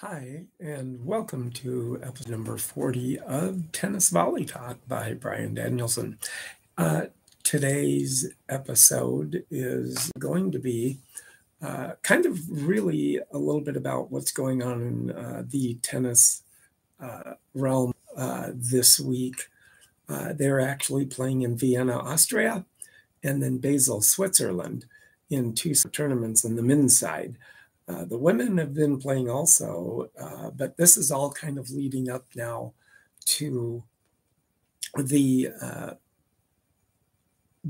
Hi, and welcome to episode number 40 of Tennis Volley Talk by Brian Danielson. Uh, today's episode is going to be uh, kind of really a little bit about what's going on in uh, the tennis uh, realm uh, this week. Uh, they're actually playing in Vienna, Austria, and then Basel, Switzerland in two tournaments on the men's side. Uh, the women have been playing also, uh, but this is all kind of leading up now to the uh,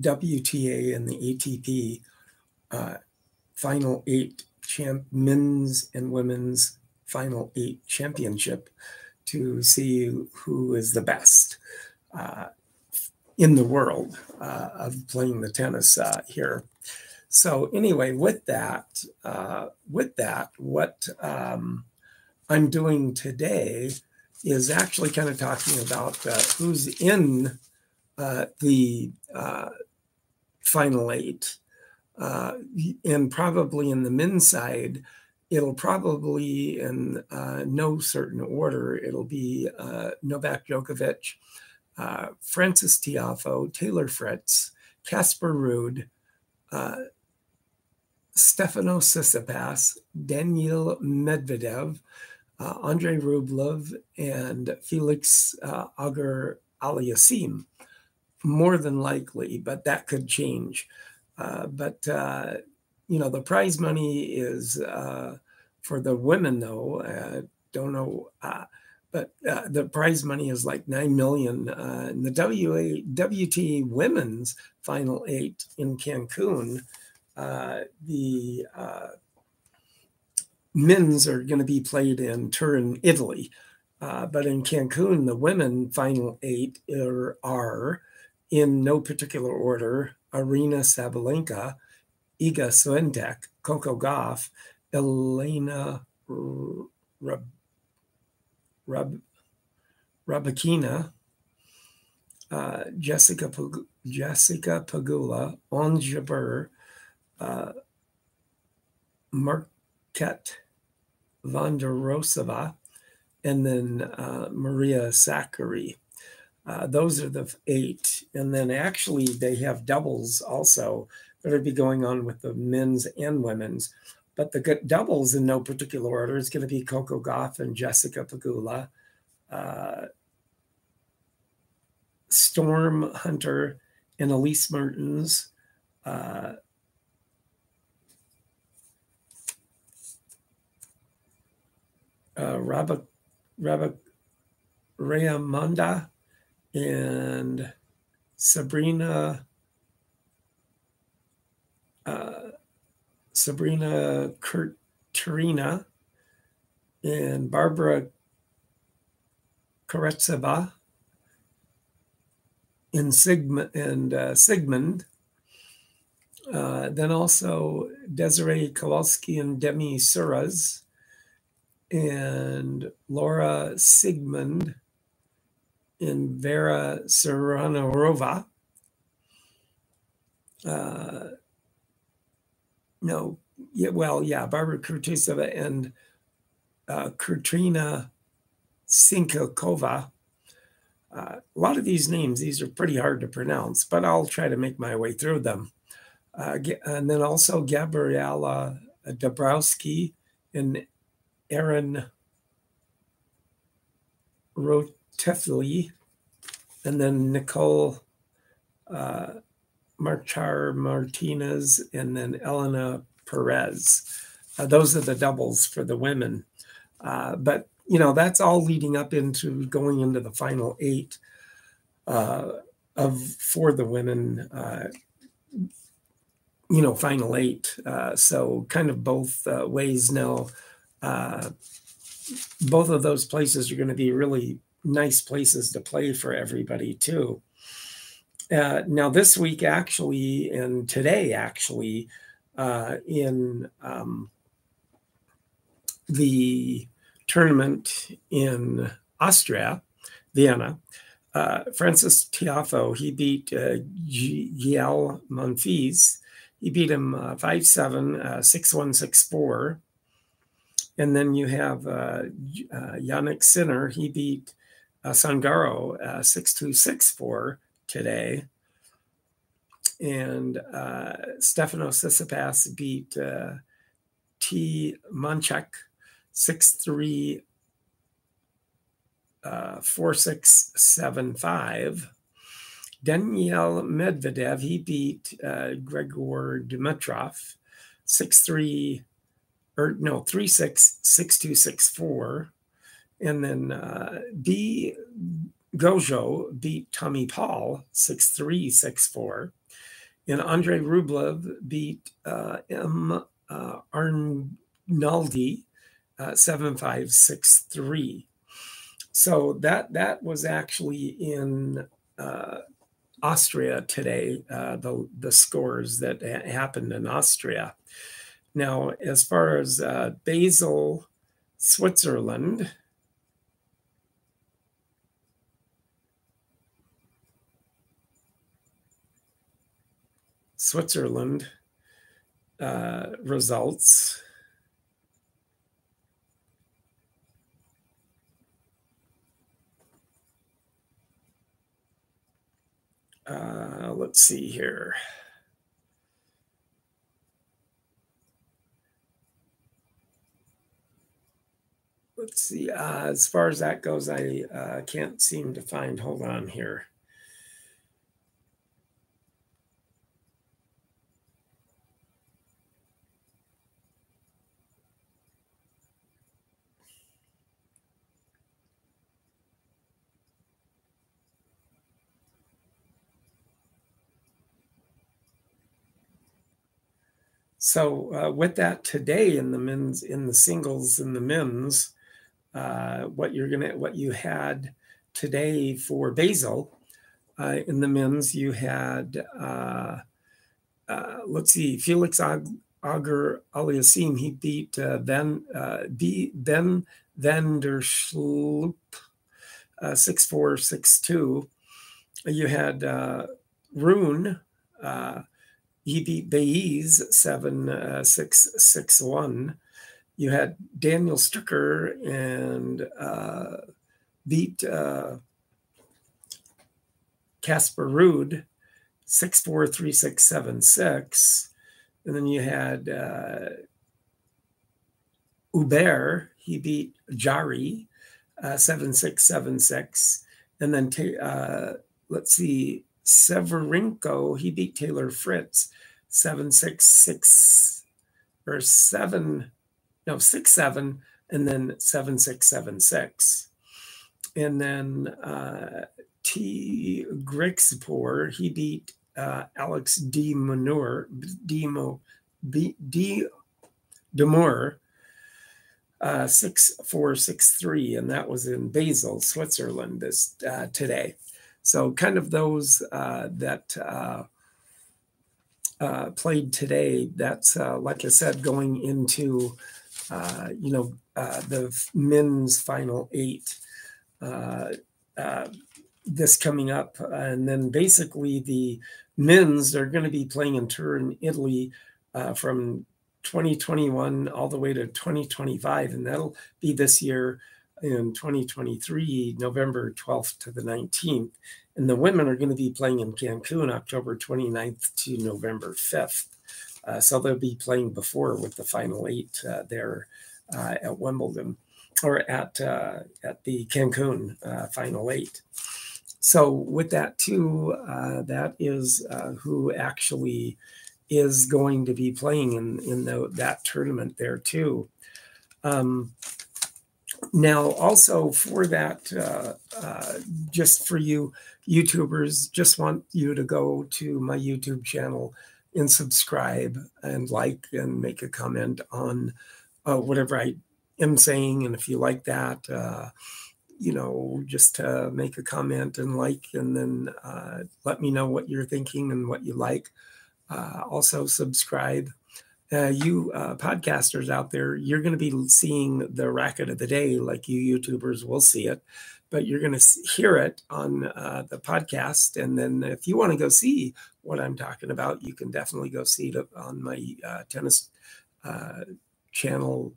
WTA and the ATP uh, final eight champ men's and women's final eight championship to see who is the best uh, in the world of playing the tennis here. So anyway, with that, uh, with that, what um, I'm doing today is actually kind of talking about uh, who's in uh, the uh, final eight, uh, and probably in the men's side, it'll probably in uh, no certain order. It'll be Novak Djokovic, Frances Tiafoe, Taylor Fritz, Casper Ruud. Stefano Tsitsipas, Daniil Medvedev, uh, Andrei Rublev, and Felix uh, Auger Aliassime. More than likely, but that could change. Uh, but uh, you know, the prize money is uh, for the women, though. Uh, don't know, but the prize money is like nine million. in the WA, women's final eight in Cancun uh, the uh, men's are going to be played in Turin, Italy. Uh, but in Cancun, the women final eight are, are in no particular order Aryna Sabalenka, Iga Swiatek, Coco Gauff, Elena Rab, Rab, Rabakina, uh, Jessica Jessica Pegula, Ons Jabeur, uh, Market Vondrousova, and then uh, Maria Sakkari. Uh, those are the eight. And then actually, they have doubles also that would be going on with the men's and women's. But the doubles in no particular order is going to be Coco Gauff and Jessica Pegula, uh, Storm Hunter and Elise Mertens, uh, uh, Rabak, Rabak and Sabrina uh, Sabrina Kurt Tarina and Barbara Karetseva in Sigmund and uh, Sigmund. Uh, then also Desiree Kowalski and Demi Suras and Laura Siegemund and Vera Saranová. Uh, no, yeah, well, yeah, Barbara Kurtusova and uh, Katrina Sinkakova. Uh, a lot of these names, these are pretty hard to pronounce, but I'll try to make my way through them. Uh, and then also Gabriela Dabrowski and Aaron Rotefli, and then Nicole uh, Marchar Martinez, and then Elena Perez. Uh, those are the doubles for the women. Uh, but, you know, that's all leading up into going into the final eight uh, of for the women, uh, you know, final eight. Uh, so kind of both ways now uh, both of those places are going to be really nice places to play for everybody too. Uh, now, this week, actually, and today, actually, uh, in um, the tournament in Austria, Vienna, uh, Frances Tiafoe, he beat uh, Gael Monfils. He beat him uh, 5 7, uh, 6 1, 6 4 and then you have uh, uh, Jannik Sinner. He beat uh, Sangaro uh, 6264 today. And uh, Stefano Tsitsipas beat uh, T. Manchek 63 uh, 4675. Daniil Medvedev, he beat uh, Grigor Dimitrov 63 or no 366264 and then uh, B Gojo beat Tommy Paul 6364 and Andrei Rublev beat uh, M uh, Arnaldi uh, 7563 so that that was actually in uh, Austria today, uh, the, the scores that ha- happened in Austria. Now, as far as uh, Basel, Switzerland, Switzerland uh, results. Uh, let's see here. Let's see. Uh, as far as that goes, I uh, can't seem to find. Hold on here. So uh, with that today in the men's in the singles in the men's, uh, what you're gonna what you had today for Basel uh, in the men's, you had uh, uh, let's see, Felix Auger Aliassime, he beat uh, Ben B, Ben Van der Sloot six four six two. You had Rune he beat Baez seven uh, six six one. You had Daniel Stricker and uh, beat Casper uh, Ruud six four three six seven six, and then you had uh, Hubert. He beat Jarry uh, seven six seven six, and then uh, let's see Severenko, he beat Taylor Fritz seven six six or seven no six seven and then seven six seven six. And then uh, T. Griekspoor he beat uh, Alex D. Manure Demo B, D. Demore uh, six four six three and that was in Basel Switzerland this uh, today. So, kind of those uh, that uh, uh, played today. That's uh, like I said, going into uh, you know uh, the men's final eight. this coming up, and then basically the men's are going to be playing in Turin, Italy, from 2021 all the way to 2025, and that'll be this year in 2023, November 12th to the 19th. And the women are going to be playing in Cancun, October 29th to November 5th. Uh, so they'll be playing before with the final eight uh, there uh, at Wimbledon or at at the Cancun final eight. So with that too, that is who actually is going to be playing in in the, that tournament there too. Um, now, also for that, uh, uh, just for you YouTubers, just want you to go to my YouTube channel and subscribe and like and make a comment on uh, whatever I am saying. And if you like that, uh, you know, just make a comment and like, and then uh, let me know what you're thinking and what you like. Uh, also, subscribe uh, you uh, podcasters out there, you're going to be seeing the racket of the day like you YouTubers will see it, but you're going to hear it on uh, the podcast. And then if you want to go see what I'm talking about, you can definitely go see it on my uh, tennis uh, channel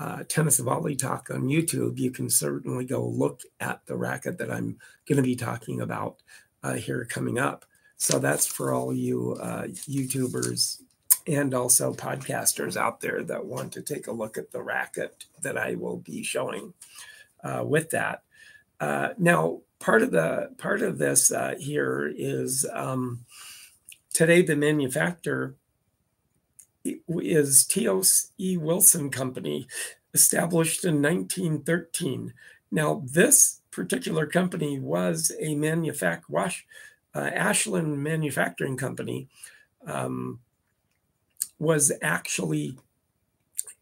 uh, Tennis of Volley Talk on YouTube, you can certainly go look at the racket that I'm going to be talking about uh, here coming up. So that's for all you uh, YouTubers and also podcasters out there that want to take a look at the racket that I will be showing with that. Uh, now, part of the part of this uh, here is um, today the manufacturer is Teos E. Wilson Company, established in 1913. Now, this particular company was a manufact wash uh, Ashland Manufacturing Company. Um, was actually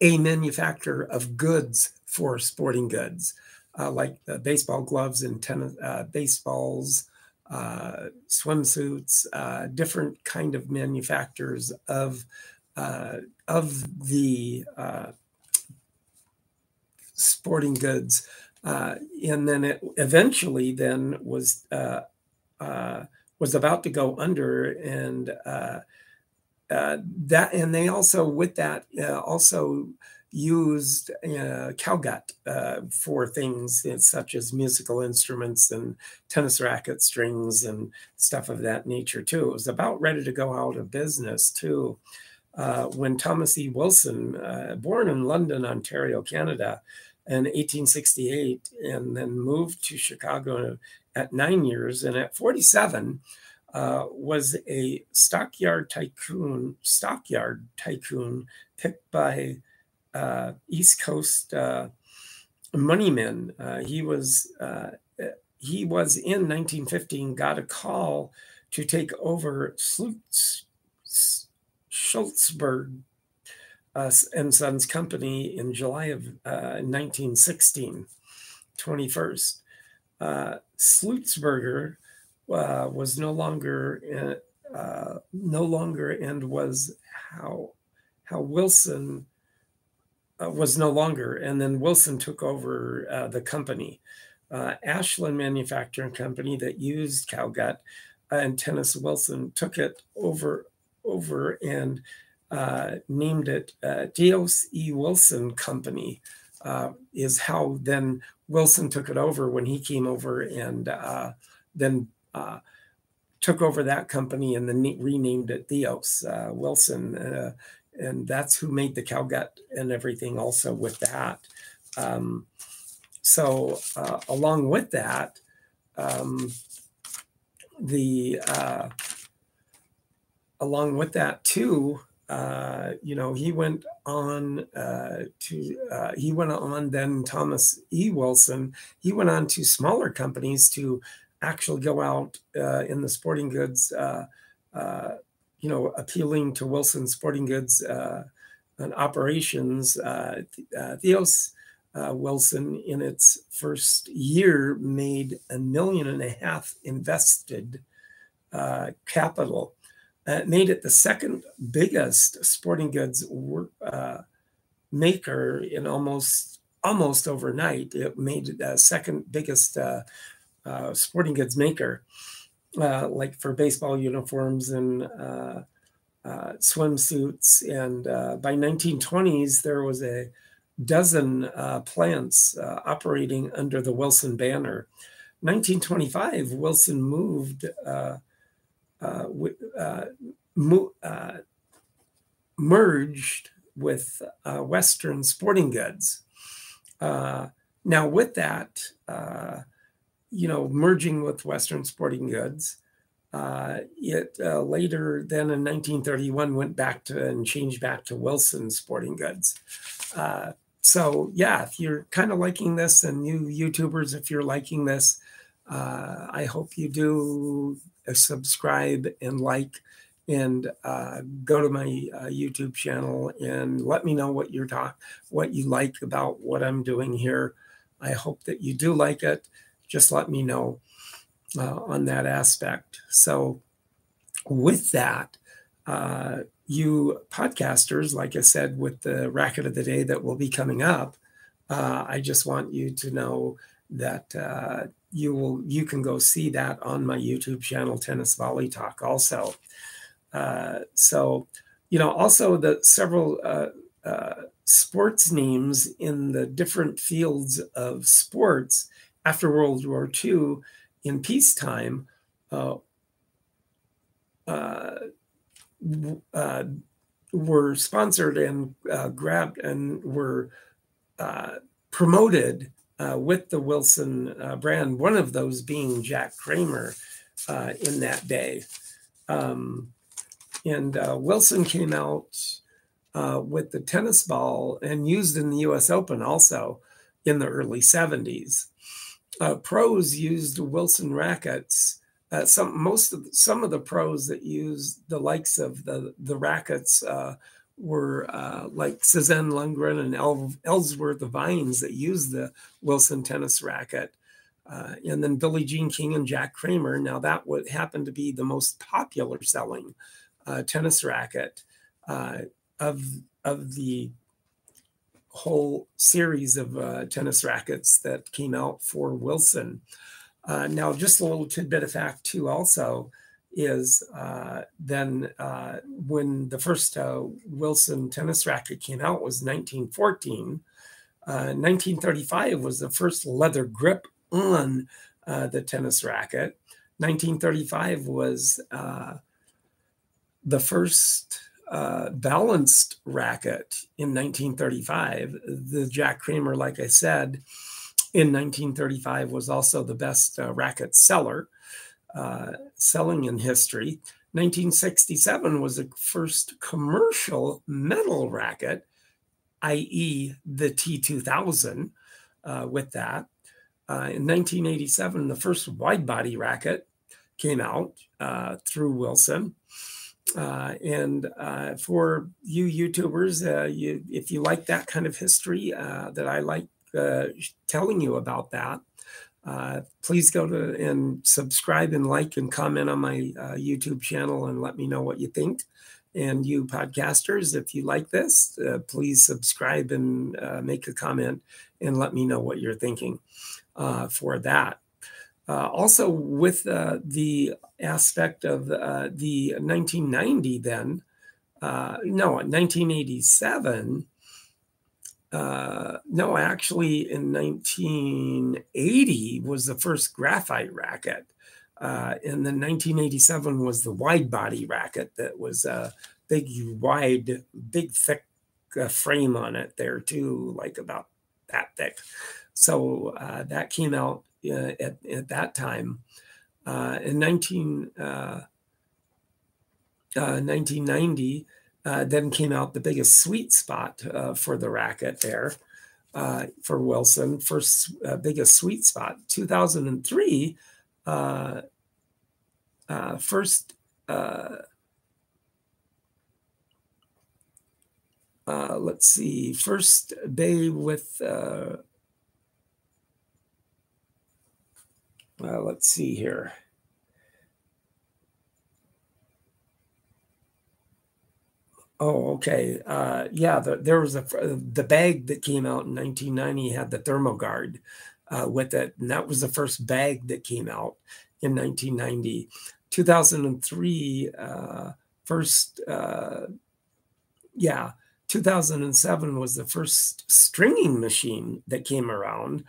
a manufacturer of goods for sporting goods, uh, like baseball gloves and tennis, uh, baseballs, uh, swimsuits, uh, different kind of manufacturers of uh, of the uh, sporting goods, Uh and then it eventually then was uh uh was about to go under and uh uh, that and they also with that uh, also used uh, cowgut uh, for things such as musical instruments and tennis racket strings and stuff of that nature too. It was about ready to go out of business too. Uh, when Thomas E. Wilson, uh, born in London, Ontario, Canada, in 1868, and then moved to Chicago at nine years, and at 47, uh, was a stockyard tycoon, stockyard tycoon picked by uh, East Coast uh. Uh, he was uh, he was in 1915 got a call to take over Slutz, Schultzberg and Sons Company in July of 1916, 21st. Slutzberger uh, was no longer uh, no longer and was how how Wilson uh, was no longer, and then Wilson took over uh, the company, uh, Ashland Manufacturing Company that used Cowgut, and Tennis Wilson took it over over and uh, named it Teos E. Wilson Company. is how then Wilson took it over when he came over and then uh, took over that company and then renamed it Teos uh, Wilson. Uh, and that's who made the cow gut and everything also with that. Um, so, uh, along with that, um, the uh, along with that too, uh, you know, he went on uh, to uh, he went on then Thomas E. Wilson. He went on to smaller companies to actually go out uh, in the sporting goods, you know, appealing to Wilson Sporting Goods uh, and operations. Uh, Teos Wilson, in its first year, made a million and a half invested capital. It made it the second biggest sporting goods maker in almost almost overnight. It made it the second biggest uh, uh, sporting goods maker, uh, like for baseball uniforms and uh, uh swimsuits. And uh, by 1920s, there was a dozen uh, plants operating under the Wilson banner. 1925, Wilson moved. Mo- merged with Western Sporting Goods. now, with that, you know, merging with Western Sporting Goods. Uh, it uh, later, then in 1931, went back to and changed back to Wilson Sporting Goods. Uh, so, yeah, if you're kind of liking this, and you YouTubers, if you're liking this, uh, I hope you do uh, subscribe and like and uh, go to my YouTube channel and let me know what you're talk, what you like about what I'm doing here. I hope that you do like it just let me know uh, on that aspect. So, with that, uh, you podcasters, like I said, with the racket of the day that will be coming up, uh, I just want you to know that uh, you will you can go see that on my YouTube channel, Tennis Volley Talk, also. Uh, so, you know, also the several uh, sports names in the different fields of sports after World War II in peacetime uh, uh, uh, were sponsored and uh, grabbed and were uh, promoted with the Wilson brand, one of those being Jack Kramer in that day. Um, and Wilson came out with the tennis ball and used in the US Open also in the early 70s. Uh, pros used Wilson rackets. Uh, some most of some of the pros that used the likes of the the rackets uh, were uh, like Suzanne Lundgren and El- Ellsworth Vines that used the Wilson tennis racket. Uh, and then Billie Jean King and Jack Kramer. Now that would happen to be the most popular selling uh, tennis racket of of the whole series of uh, tennis rackets that came out for Wilson. Uh, now, just a little tidbit of fact too, also is uh, then uh, when the first uh, Wilson tennis racket came out was 1914. 1935 uh, was the first leather grip on the tennis racket. 1935 was the first uh, balanced racket in 1935. The Jack Kramer, like I said, in 1935 was also the best uh, racket seller, uh, selling in history. 1967 was the first commercial metal racket, i.e., the T2000, uh, with that. Uh, in 1987, the first wide body racket came out uh, through Wilson. Uh, and uh, for you YouTubers, uh, you, if you like that kind of history, uh, that I like uh, telling you about that, please go to and subscribe and like and comment on my YouTube channel and let me know what you think. And you podcasters, if you like this, please subscribe and make a comment and let me know what you're thinking for that. Uh, also, with uh, the aspect of uh, the 1990, then, uh, no, 1987, uh, no, actually, in 1980 was the first graphite racket. Uh, and then 1987 was the wide body racket that was a big, wide, big, thick frame on it there, too, like about that thick. So that came out uh, at, at that time. Uh, in 19, 1990, uh, then came out the biggest sweet spot for the racket there. Uh, for Wilson, first uh, biggest sweet spot. 2003, uh, first let's see, first bay with Uh, let's see here. Oh, okay. Uh, yeah, the, there was a the bag that came out in 1990 had the ThermoGuard uh, with it, and that was the first bag that came out in 1990. 2003, uh, first, uh, yeah, 2007 was the first stringing machine that came around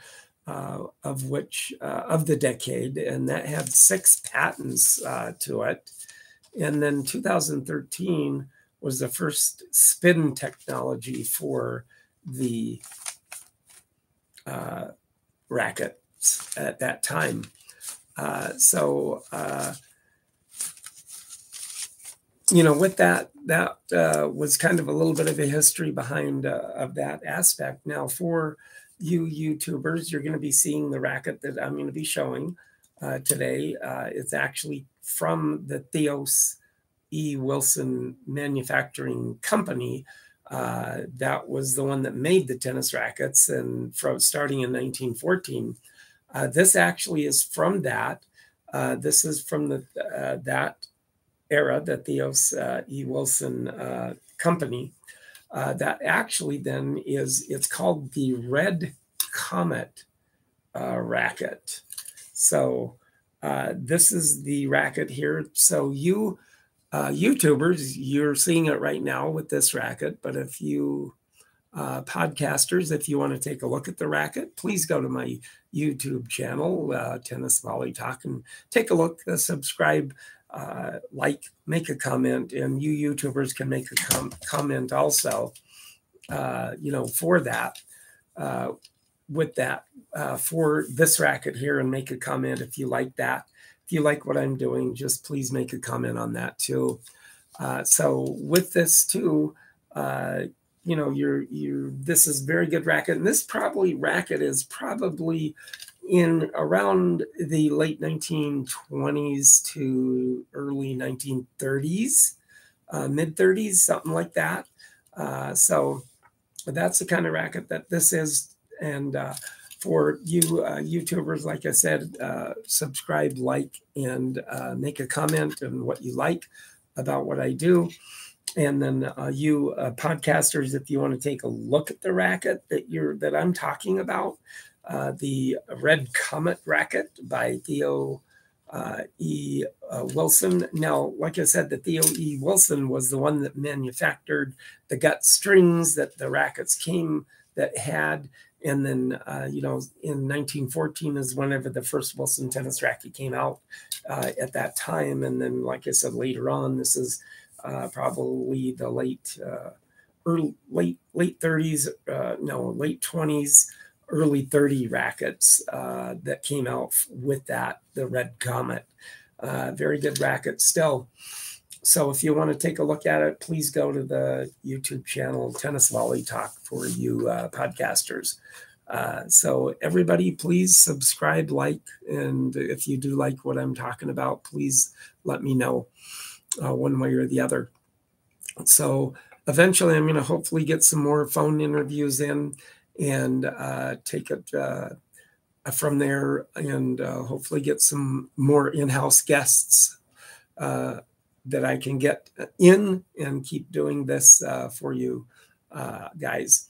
uh, of which uh, of the decade, and that had six patents uh, to it. And then 2013 was the first spin technology for the uh, rackets at that time. Uh, so uh, you know, with that, that was kind of a little bit of a history behind of that aspect. Now for you YouTubers, you're going to be seeing the racket that I'm going to be showing uh, today. Uh, it's actually from the Theos E. Wilson Manufacturing Company. Uh, that was the one that made the tennis rackets, and from starting in 1914. Uh, this actually is from that. Uh, this is from the uh, that era, the Theos E. Wilson Company. Uh, that actually then is it's called the red comet uh, racket. So uh, this is the racket here. So you uh, youtubers you're seeing it right now with this racket but if you uh, podcasters, if you want to take a look at the racket, please go to my YouTube channel, uh, Tennis Volley Talk, and take a look, subscribe, uh, like, make a comment, and you YouTubers can make a com- comment also, uh, you know, for that, uh, with that, for this racket here, and make a comment if you like that. If you like what I'm doing, just please make a comment on that too. so with this too, you know you're you this is very good racket and this probably racket is probably in around the late 1920s to early 1930s uh, mid 30s something like that. Uh, so that's the kind of racket that this is. And uh, for you uh, youtubers like i said uh, subscribe like and uh, make a comment on what you like about what i do. And then you podcasters if you want to take a look at the racket that you're that i'm talking about uh, the red comet racket by theo uh, e uh, wilson. Now like i said the theo e. Wilson was the one that manufactured the gut strings that the rackets came that had. And then uh, you know in 1914 is whenever the first wilson tennis racket came out at that time. And then like i said later on this is uh, probably the late uh, early late late 30s, uh, no late 20s, early 30 rackets uh, that came out with that the Red Comet. Uh, very good racket still. So if you want to take a look at it, please go to the YouTube channel Tennis Volley Talk for you uh, podcasters. Uh, so everybody, please subscribe, like, and if you do like what I'm talking about, please let me know uh, one way or the other. So eventually, I'm going to hopefully get some more phone interviews in and uh, take it uh, from there and uh, hopefully get some more in house guests uh, that I can get in and keep doing this uh, for you guys.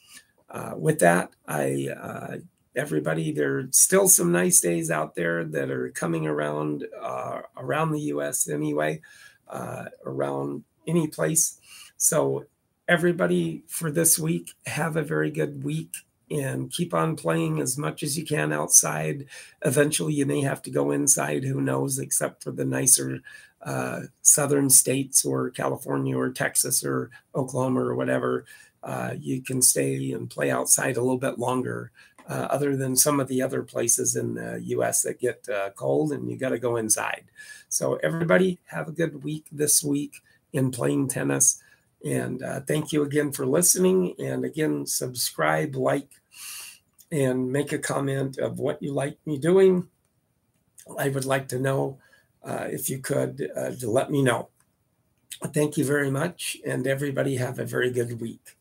with that, I everybody. There are still some nice days out there that are coming around uh, around the U.S. anyway uh, around any place. So, everybody for this week, have a very good week and keep on playing as much as you can outside. Eventually, you may have to go inside, who knows, except for the nicer uh, southern states or California or Texas or Oklahoma or whatever. Uh, you can stay and play outside a little bit longer. Uh, other than some of the other places in the US that get uh, cold and you got to go inside. So, everybody, have a good week this week in playing tennis. And uh, thank you again for listening. And again, subscribe, like, and make a comment of what you like me doing. I would like to know uh, if you could uh, to let me know. Thank you very much. And everybody, have a very good week.